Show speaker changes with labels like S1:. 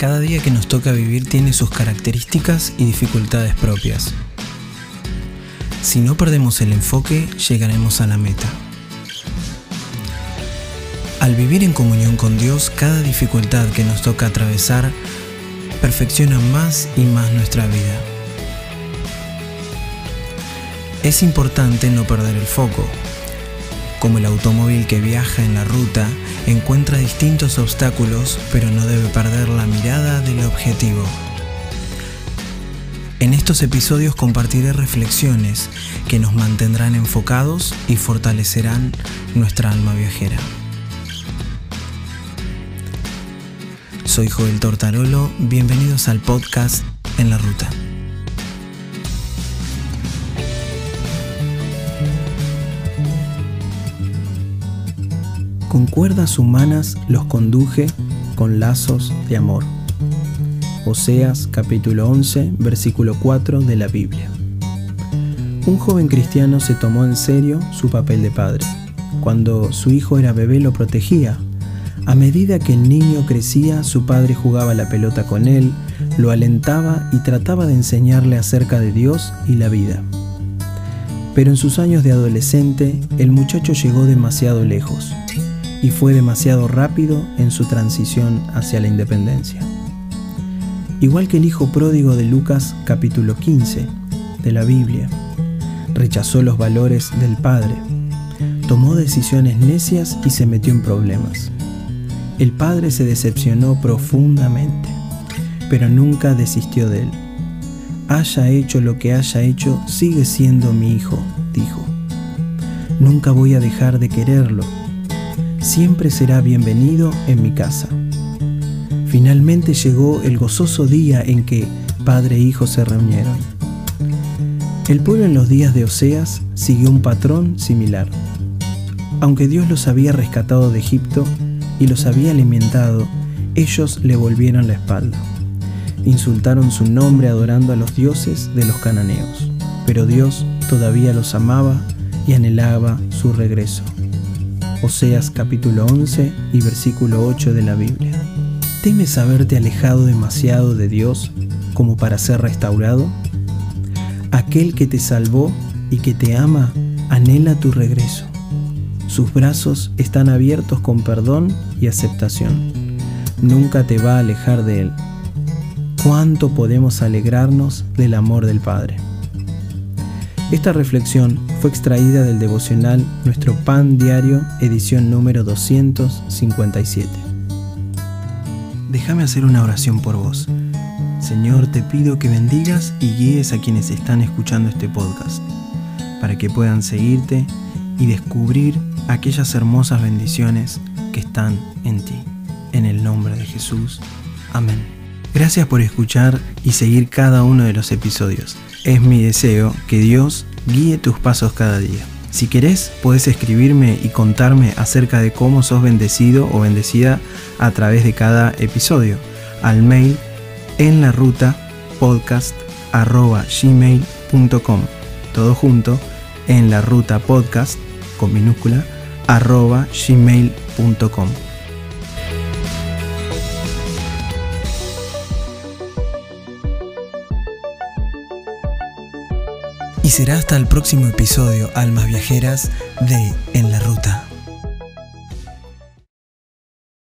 S1: Cada día que nos toca vivir tiene sus características y dificultades propias. Si no perdemos el enfoque, llegaremos a la meta. Al vivir en comunión con Dios, cada dificultad que nos toca atravesar perfecciona más y más nuestra vida. Es importante no perder el foco. Como el automóvil que viaja en la ruta, encuentra distintos obstáculos, pero no debe perder la mirada del objetivo. En estos episodios compartiré reflexiones que nos mantendrán enfocados y fortalecerán nuestra alma viajera. Soy Joel Tortarolo, bienvenidos al podcast En la Ruta. Con cuerdas humanas los conduje con lazos de amor. Oseas capítulo 11, versículo 4 de la Biblia. Un joven cristiano se tomó en serio su papel de padre. Cuando su hijo era bebé lo protegía, a medida que el niño crecía, su padre jugaba la pelota con él, lo alentaba y trataba de enseñarle acerca de Dios y la vida. Pero en sus años de adolescente, el muchacho llegó demasiado lejos y fue demasiado rápido en su transición hacia la independencia. Igual que el hijo pródigo de Lucas capítulo 15 de la Biblia, rechazó los valores del padre, tomó decisiones necias y se metió en problemas. El padre se decepcionó profundamente, pero nunca desistió de él. Haya hecho lo que haya hecho, sigue siendo mi hijo, dijo. Nunca voy a dejar de quererlo. Siempre será bienvenido en mi casa. Finalmente llegó el gozoso día en que padre e hijo se reunieron. El pueblo en los días de Oseas siguió un patrón similar. Aunque Dios los había rescatado de Egipto, y los había alimentado, ellos le volvieron la espalda. Insultaron su nombre adorando a los dioses de los cananeos, pero Dios todavía los amaba y anhelaba su regreso. Oseas capítulo 11 y versículo 8 de la Biblia. ¿Temes haberte alejado demasiado de Dios como para ser restaurado? Aquel que te salvó y que te ama anhela tu regreso. Sus brazos están abiertos con perdón y aceptación. Nunca te va a alejar de Él. ¿Cuánto podemos alegrarnos del amor del Padre? Esta reflexión fue extraída del devocional Nuestro Pan Diario, edición número 257. Déjame hacer una oración por vos. Señor, te pido que bendigas y guíes a quienes están escuchando este podcast, para que puedan seguirte y descubrir aquellas hermosas bendiciones que están en ti. En el nombre de Jesús. Amén. Gracias por escuchar y seguir cada uno de los episodios. Es mi deseo que Dios guíe tus pasos cada día. Si querés, puedes escribirme y contarme acerca de cómo sos bendecido o bendecida a través de cada episodio al mail en la ruta podcast. Todo junto en la ruta podcast con minúscula arroba gmail.com. Y será hasta el próximo episodio, Almas Viajeras, de En la Ruta.